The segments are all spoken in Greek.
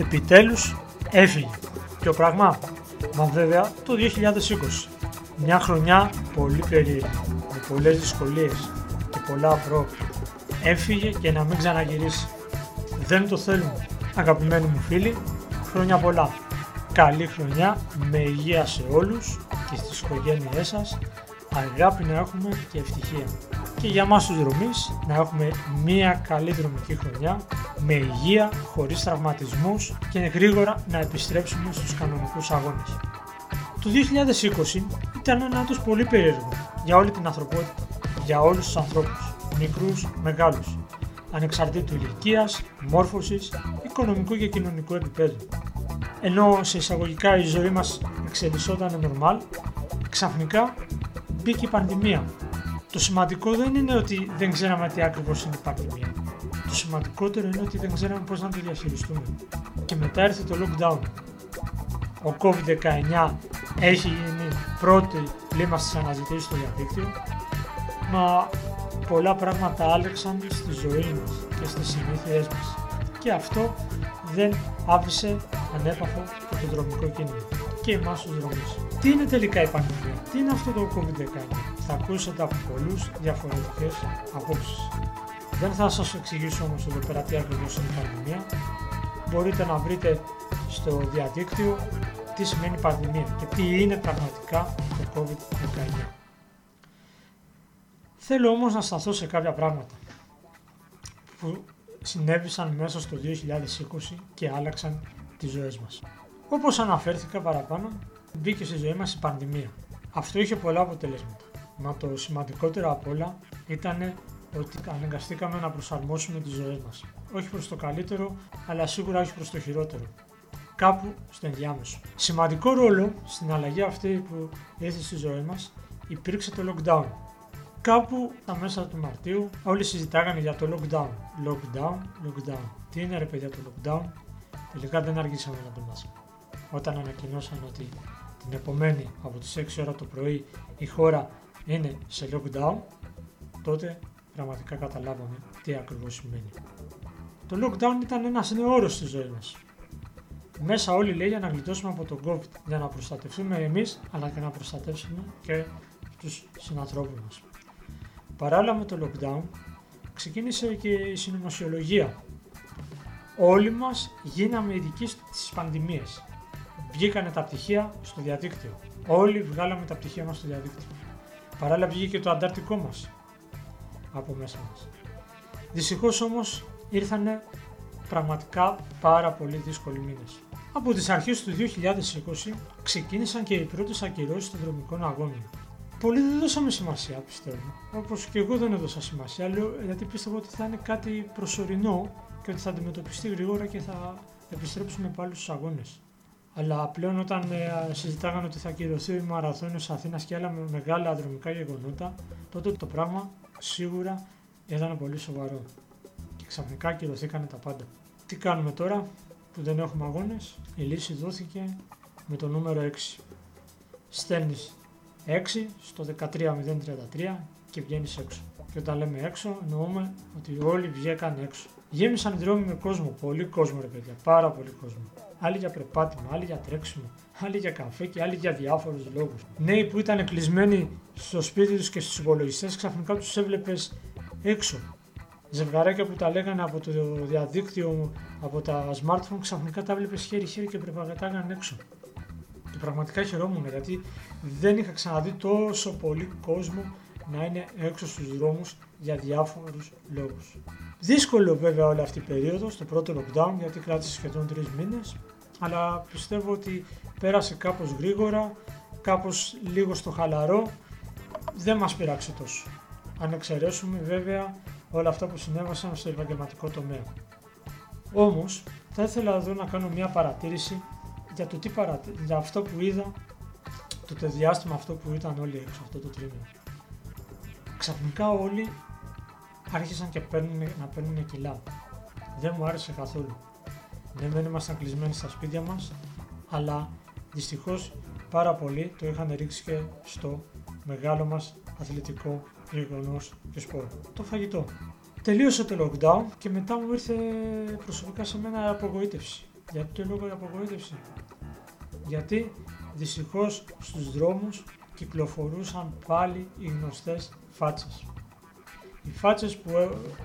επιτέλους έφυγε. ο πράγμα, μα βέβαια το 2020. Μια χρονιά πολύ περίεργη, με πολλές δυσκολίες και πολλά προ. Έφυγε και να μην ξαναγυρίσει. Δεν το θέλουμε. Αγαπημένοι μου φίλοι, χρόνια πολλά. Καλή χρονιά, με υγεία σε όλους και στις οικογένειές σας, αγάπη να έχουμε και ευτυχία. Και για μας τους δρομείς να έχουμε μία καλή δρομική χρονιά, με υγεία, χωρίς τραυματισμούς και γρήγορα να επιστρέψουμε στους κανονικούς αγώνες. Το 2020 ήταν ένα έτος πολύ περίεργο για όλη την ανθρωπότητα, για όλους τους ανθρώπους, μικρούς, μεγάλους, ανεξαρτήτου ηλικίας, μόρφωσης, οικονομικού και κοινωνικού επίπεδου. Ενώ σε εισαγωγικά η ζωή μας εξελισσόταν normal, ξαφνικά μπήκε η πανδημία. Το σημαντικό δεν είναι ότι δεν ξέραμε τι ακριβώς είναι η πανδημία. Το σημαντικότερο είναι ότι δεν ξέραμε πώς να το διαχειριστούμε. Και μετά ήρθε το lockdown. Ο COVID-19 έχει γίνει πρώτη λίμα στις αναζητήσεις στο διαδίκτυο, μα πολλά πράγματα άλλαξαν στη ζωή μας και στις συνήθειές μας. Και αυτό δεν άφησε ανέπαφο και το δρομικό κίνημα και εμάς τους δρόμους. Τι είναι τελικά η πανδημία, τι είναι αυτό το COVID-19; Θα ακούσετε από πολλούς διαφορετικές απόψεις. Δεν θα σας εξηγήσω όμως εδώ πέρα τι ακριβώς είναι η πανδημία. Μπορείτε να βρείτε στο διαδίκτυο τι σημαίνει πανδημία και τι είναι πραγματικά το COVID-19. Θέλω όμως να σταθώ σε κάποια πράγματα που συνέβησαν μέσα στο 2020 και άλλαξαν τις ζωές μας. Όπως αναφέρθηκα παραπάνω, μπήκε στη ζωή μας η πανδημία. Αυτό είχε πολλά αποτελέσματα. Μα το σημαντικότερο απ' όλα ήταν ότι αναγκαστήκαμε να προσαρμόσουμε τις ζωές μας. Όχι προς το καλύτερο, αλλά σίγουρα όχι προς το χειρότερο. Κάπου στο ενδιάμεσο. Σημαντικό ρόλο στην αλλαγή αυτή που ήρθε στη ζωή μας υπήρξε το lockdown. Κάπου τα μέσα του Μαρτίου όλοι συζητάγανε για το lockdown. Lockdown, lockdown. Τι είναι ρε παιδιά το lockdown; Τελικά δεν αργήσαμε να το μάθουμε. Όταν ανακοινώσαν ότι την επομένη από τις 6 ώρα το πρωί η χώρα είναι σε lockdown, τότε πραγματικά καταλάβαμε τι ακριβώς σημαίνει. Το lockdown ήταν ένας νέο όρος στη ζωής μας. Μέσα όλοι λέει για να γλιτώσουμε από τον COVID, για να προστατευτούμε εμείς, αλλά και να προστατεύσουμε και τους συνανθρώπους μας. Παράλληλα με το lockdown, ξεκίνησε και η συνωμοσιολογία. Όλοι μας γίναμε ειδικοί στις πανδημίες. Βγήκανε τα πτυχία στο διαδίκτυο. Όλοι βγάλαμε τα πτυχία μας στο διαδίκτυο. Παράλληλα βγήκε και το αντάρτικό μας από μέσα μας. Δυστυχώς όμως ήρθανε πραγματικά πάρα πολύ δύσκολοι μήνες. Από τις αρχές του 2020 ξεκίνησαν και οι πρώτες ακυρώσεις των δρομικών αγώνων. Πολλοί δεν δώσαμε σημασία, πιστεύω. Όπως και εγώ δεν έδωσα σημασία, λέω, γιατί πίστευα ότι θα είναι κάτι προσωρινό και ότι θα αντιμετωπιστεί γρήγορα και θα επιστρέψουμε πάλι στους αγώνες. Αλλά πλέον όταν ε, συζητάγανε ότι θα ακυρωθεί ο μαραθώνιος Αθήνας και άλλα μεγάλα δρομικά γεγονότα, τότε το πράγμα σίγουρα ήταν πολύ σοβαρό. Και ξαφνικά ακυρωθήκανε τα πάντα. Τι κάνουμε τώρα που δεν έχουμε αγώνες, η λύση δόθηκε με το νούμερο 6. Στέλνεις 6 στο 13033 και βγαίνεις έξω. Και όταν λέμε έξω, εννοούμε ότι όλοι βγήκαν έξω. Γέμισαν οι δρόμοι με κόσμο, πολύ κόσμο ρε παιδιά, πάρα πολύ κόσμο. Άλλοι για περπάτημα, άλλοι για τρέξιμο, άλλοι για καφέ και άλλοι για διάφορους λόγους. Νέοι που ήταν κλεισμένοι στο σπίτι τους και στους υπολογιστές, ξαφνικά τους έβλεπες έξω. Ζευγαράκια που τα λέγανε από το διαδίκτυο, από τα smartphone, ξαφνικά τα βλέπει χέρι-χέρι και περπατάγανε έξω. Και πραγματικά χαιρόμουν γιατί δεν είχα ξαναδεί τόσο πολύ κόσμο να είναι έξω στους δρόμους για διάφορους λόγους. Δύσκολο βέβαια όλη αυτή η περίοδος, το πρώτο lockdown, γιατί κράτησε σχεδόν τρεις μήνες, αλλά πιστεύω ότι πέρασε κάπως γρήγορα, κάπως λίγο στο χαλαρό, δεν μας πειράξε τόσο. Αν εξαιρέσουμε βέβαια όλα αυτά που συνέβασαν στο επαγγελματικό τομέα. Όμως, θα ήθελα εδώ να κάνω μια παρατήρηση για, το τι παρατε... για αυτό που είδα το διάστημα αυτό που ήταν όλοι έξω αυτό το τρίμηνο. Ξαφνικά όλοι άρχισαν και παίρνουν, να παίρνουν κιλά. Δεν μου άρεσε καθόλου. Ναι, δεν ήμασταν κλεισμένοι στα σπίτια μας, αλλά δυστυχώς πάρα πολύ το είχαν ρίξει και στο μεγάλο μας αθλητικό γεγονός και σπορ. Το φαγητό. Τελείωσε το lockdown και μετά μου ήρθε προσωπικά σε μένα απογοήτευση. Γιατί το λόγο η απογοήτευση; Γιατί δυστυχώς στους δρόμους κυκλοφορούσαν πάλι οι γνωστές φάτσες. Οι φάτσες που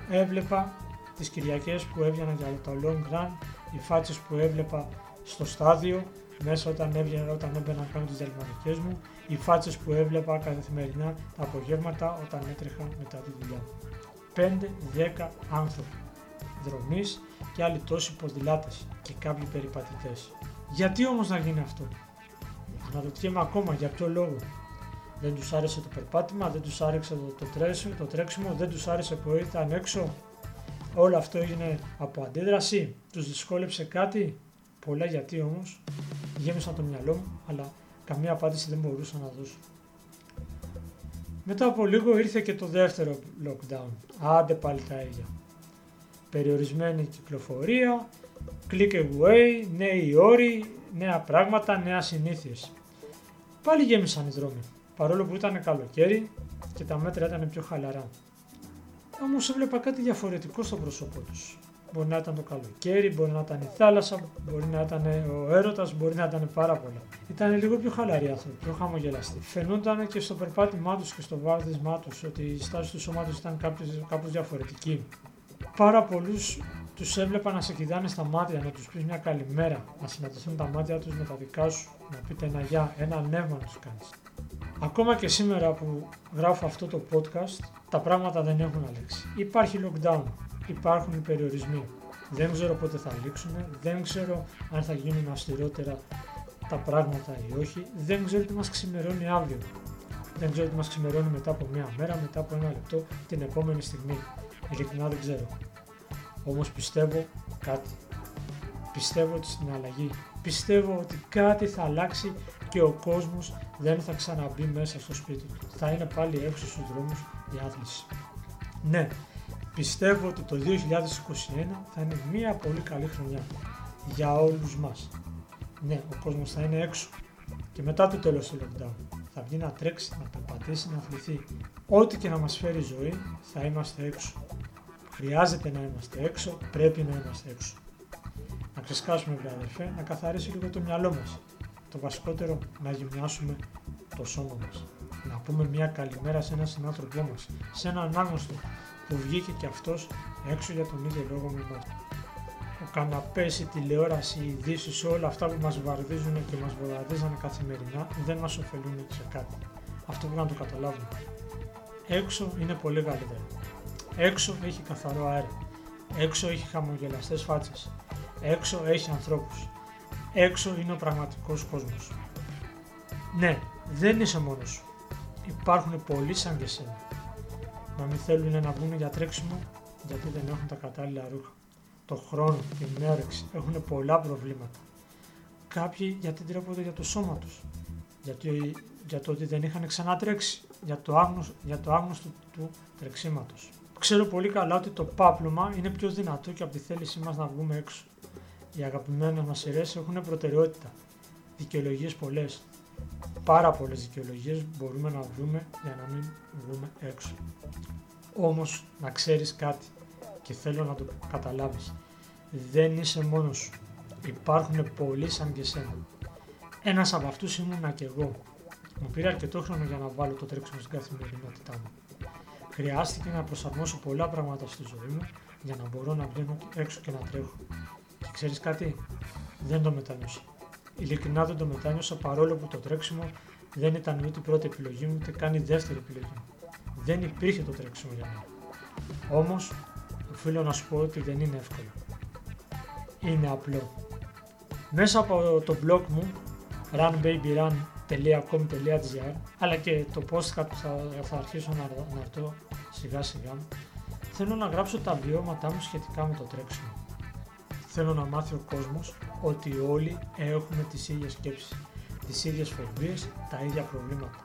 έβλεπα τις Κυριακές που έβγαιναν για το long run, οι φάτσες που έβλεπα στο στάδιο, μέσα όταν, έβγαινα, όταν έμπαινα να κάνω τις διαλυμανικές μου, οι φάτσες που έβλεπα καθημερινά τα απογεύματα όταν έτρεχα μετά τη δουλειά. 5-10 άνθρωποι, δρομείς και άλλοι τόσοι ποδηλάτες και κάποιοι περιπατητές. Γιατί όμως να γίνει αυτό; Αναρωτιέμαι ακόμα για ποιο λόγο; Δεν τους άρεσε το περπάτημα, δεν τους άρεσε το, το, το τρέξιμο, δεν τους άρεσε που ήταν έξω. Όλο αυτό έγινε από αντίδραση, τους δυσκόλεψε κάτι. Πολλά γιατί όμως γέμισαν το μυαλό μου, αλλά καμία απάντηση δεν μπορούσα να δώσω. Μετά από λίγο ήρθε και το δεύτερο lockdown. Άντε πάλι τα ίδια. Περιορισμένη κυκλοφορία, click away, νέοι όροι, νέα πράγματα, νέα συνήθειες. Πάλι γέμισαν οι δρόμοι, παρόλο που ήταν καλοκαίρι και τα μέτρα ήταν πιο χαλαρά. Όμως έβλεπα κάτι διαφορετικό στο πρόσωπό τους. Μπορεί να ήταν το καλοκαίρι, μπορεί να ήταν η θάλασσα, μπορεί να ήταν ο έρωτας, μπορεί να ήταν πάρα πολλά. Ήταν λίγο πιο χαλαροί άνθρωποι, πιο χαμογελαστοί. Φαινόταν και στο περπάτημά τους και στο βάδισμά τους ότι η στάση του σώματος ήταν κάπως διαφορετική. Πάρα πολλούς τους έβλεπα να σε κοιτάνε στα μάτια, να τους πεις μια καλημέρα, να συναντηθούν τα μάτια τους με τα δικά σου, να πείτε ένα γεια, ένα νεύμα να τους κάνεις. Ακόμα και σήμερα που γράφω αυτό το podcast, τα πράγματα δεν έχουν αλλάξει. Υπάρχει lockdown, υπάρχουν οι περιορισμοί. Δεν ξέρω πότε θα λήξουν, δεν ξέρω αν θα γίνουν αυστηρότερα τα πράγματα ή όχι, δεν ξέρω τι μας ξημερώνει αύριο. Δεν ξέρω τι μας ξημερώνει μετά από μία μέρα, μετά από ένα λεπτό, την επόμενη στιγμή. Ειλικρινά δεν ξέρω. Όμως πιστεύω κάτι. Πιστεύω ότι στην αλλαγή. Πιστεύω ότι κάτι θα αλλάξει και ο κόσμος δεν θα ξαναμπεί μέσα στο σπίτι του. Θα είναι πάλι έξω στους δρόμους η άθληση. Ναι, πιστεύω ότι το 2021 θα είναι μια πολύ καλή χρονιά για όλους μας. Ναι, ο κόσμος θα είναι έξω και μετά το τέλος του lockdown. Θα βγει να τρέξει, να περπατήσει, να αθληθεί. Ό,τι και να μας φέρει η ζωή θα είμαστε έξω. Χρειάζεται να είμαστε έξω, πρέπει να είμαστε έξω. Να ξεσκάσουμε βρε αδερφέ, να καθαρίσει λίγο το μυαλό μας. Το βασικότερο, να γυμνάσουμε το σώμα μας. Να πούμε μια καλημέρα σε έναν συνάνθρωπό μας, σε έναν άγνωστο που βγήκε και αυτός έξω για τον ίδιο λόγο με εμάς. Ο καναπές, η τηλεόραση, οι ειδήσεις, όλα αυτά που μας βαρδίζουν και μας βαρδίζανε καθημερινά δεν μας ωφελούν σε κάτι. Αυτό πρέπει να το καταλάβουμε. Έξω είναι πολύ καλύτερο. Έξω έχει καθαρό αέρα. Έξω έχει χαμογελαστές φάτσες. Έξω έχει ανθρώπους. Έξω είναι ο πραγματικός κόσμος. Ναι, δεν είσαι μόνος σου. Υπάρχουν πολλοί σαν και σένα. Να μην θέλουν να βγουν για τρέξιμο γιατί δεν έχουν τα κατάλληλα ρούχα. Το χρόνο, την όρεξη, έχουν πολλά προβλήματα. Κάποιοι γιατί τρέπονται για το σώμα τους. Γιατί, για το ότι δεν είχαν ξανατρέξει. Για το άγνωστο, για το άγνωστο του τρεξίματος. Ξέρω πολύ καλά ότι το πάπλωμα είναι πιο δυνατό και από τη θέλησή μας να βγούμε έξω. Οι αγαπημένες μας σειρές έχουν προτεραιότητα. Δικαιολογίες πολλές. Πάρα πολλές δικαιολογίες μπορούμε να βρούμε για να μην βγούμε έξω. Όμως να ξέρεις κάτι και θέλω να το καταλάβεις. Δεν είσαι μόνος σου. Υπάρχουν πολλοί σαν και εσένα. Ένας από αυτούς ήμουνα και εγώ. Μου πήρε αρκετό χρόνο για να βάλω το τρέξιμο στην καθημερινότητά μου. Χρειάστηκε να προσαρμόσω πολλά πράγματα στη ζωή μου για να μπορώ να βγαίνω έξω και να τρέχω. Και ξέρεις κάτι, δεν το μετάνιωσα. Ειλικρινά δεν το μετάνιωσα παρόλο που το τρέξιμο δεν ήταν ούτε η πρώτη επιλογή μου ούτε καν η δεύτερη επιλογή μου. Δεν υπήρχε το τρέξιμο για μένα. Όμως, οφείλω να σου πω ότι δεν είναι εύκολο. Είναι απλό. Μέσα από το blog μου runbabyrun.com.gr αλλά και το post που θα, θα αρχίσω να, να ρωτώ σιγά σιγά θέλω να γράψω τα βιώματά μου σχετικά με το τρέξιμο. Θέλω να μάθει ο κόσμος ότι όλοι έχουμε τις ίδιες σκέψεις, τις ίδιες φοβίες, τα ίδια προβλήματα.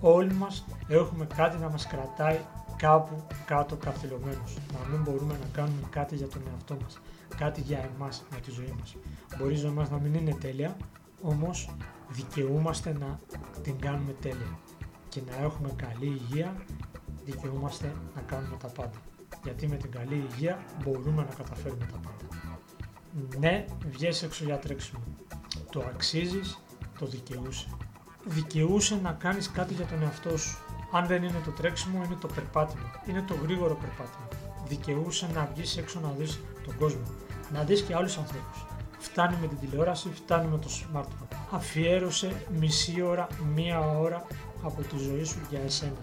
Όλοι μας έχουμε κάτι να μας κρατάει κάπου κάτω καθυλωμένους, να μην μπορούμε να κάνουμε κάτι για τον εαυτό μας, κάτι για εμάς, για τη ζωή μας. Μπορεί η ζωή μας να μην είναι τέλεια, όμως δικαιούμαστε να την κάνουμε τέλεια και να έχουμε καλή υγεία, δικαιούμαστε να κάνουμε τα πάντα. Γιατί με την καλή υγεία μπορούμε να καταφέρουμε τα πάντα. Ναι, βγες έξω για τρέξιμο. Το αξίζεις, το δικαιούσε. Δικαιούσε να κάνεις κάτι για τον εαυτό σου. Αν δεν είναι το τρέξιμο, είναι το περπάτημα. Είναι το γρήγορο περπάτημα. Δικαιούσε να βγεις έξω να δεις τον κόσμο. Να δεις και άλλους ανθρώπους. Φτάνει με την τηλεόραση, φτάνει με το smartphone. Αφιέρωσε μισή ώρα, μία ώρα από τη ζωή σου για εσένα.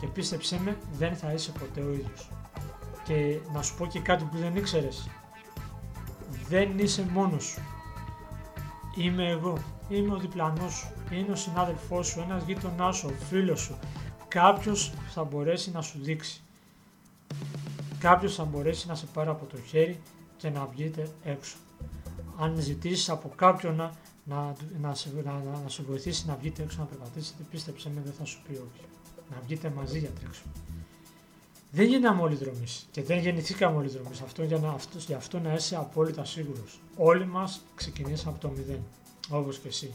Και πίστεψέ με, δεν θα είσαι ποτέ ο ίδιος. Και να σου πω και κάτι που δεν ήξερες. Δεν είσαι μόνος σου. Είμαι εγώ. Είμαι ο διπλανός σου. Είναι ο συνάδελφός σου, ένας γείτονάς σου, ο φίλος σου. Κάποιος θα μπορέσει να σου δείξει. Κάποιος θα μπορέσει να σε πάρει από το χέρι και να βγείτε έξω. Αν ζητήσεις από κάποιον να, να, να, σε, να, να, σε βοηθήσει να βγείτε έξω να περπατήσετε, πίστεψε με δεν θα σου πει όχι. Να βγείτε μαζί για τρέξιμο. Δεν γίναμε όλοι δρομή και δεν γεννηθήκαμε όλοι δρομή. Αυτό για, να, αυτό, για αυτό να είσαι απόλυτα σίγουρος. Όλοι μας ξεκινήσαμε από το μηδέν. Όπως και εσύ.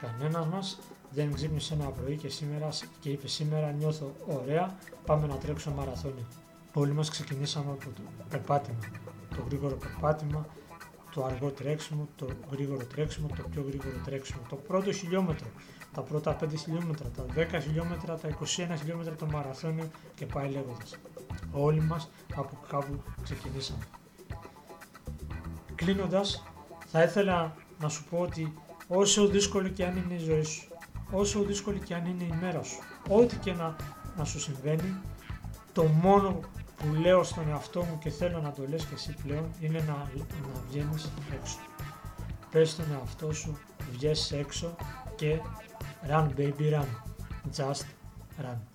Κανένας μας δεν ξύπνησε ένα πρωί και, σήμερα, και είπε σήμερα νιώθω ωραία, πάμε να τρέξω μαραθώνιο. Όλοι μας ξεκινήσαμε από το περπάτημα, το γρήγορο περπάτημα, το αργό τρέξιμο, το γρήγορο τρέξιμο, το πιο γρήγορο τρέξιμο, το πρώτο χιλιόμετρο, τα πρώτα 5 χιλιόμετρα, τα 10 χιλιόμετρα, τα 21 χιλιόμετρα το μαραθώνιο και πάει λέγοντας. Όλοι μας από κάπου ξεκινήσαμε. Κλείνοντας, θα ήθελα να σου πω ότι όσο δύσκολη και αν είναι η ζωή σου, όσο δύσκολη και αν είναι η μέρα σου, ό,τι και να, να σου συμβαίνει, το μόνο που λέω στον εαυτό μου και θέλω να το λες και εσύ πλέον είναι να, να βγαίνεις έξω. Πες στον εαυτό σου, βγες έξω και run baby run, just run.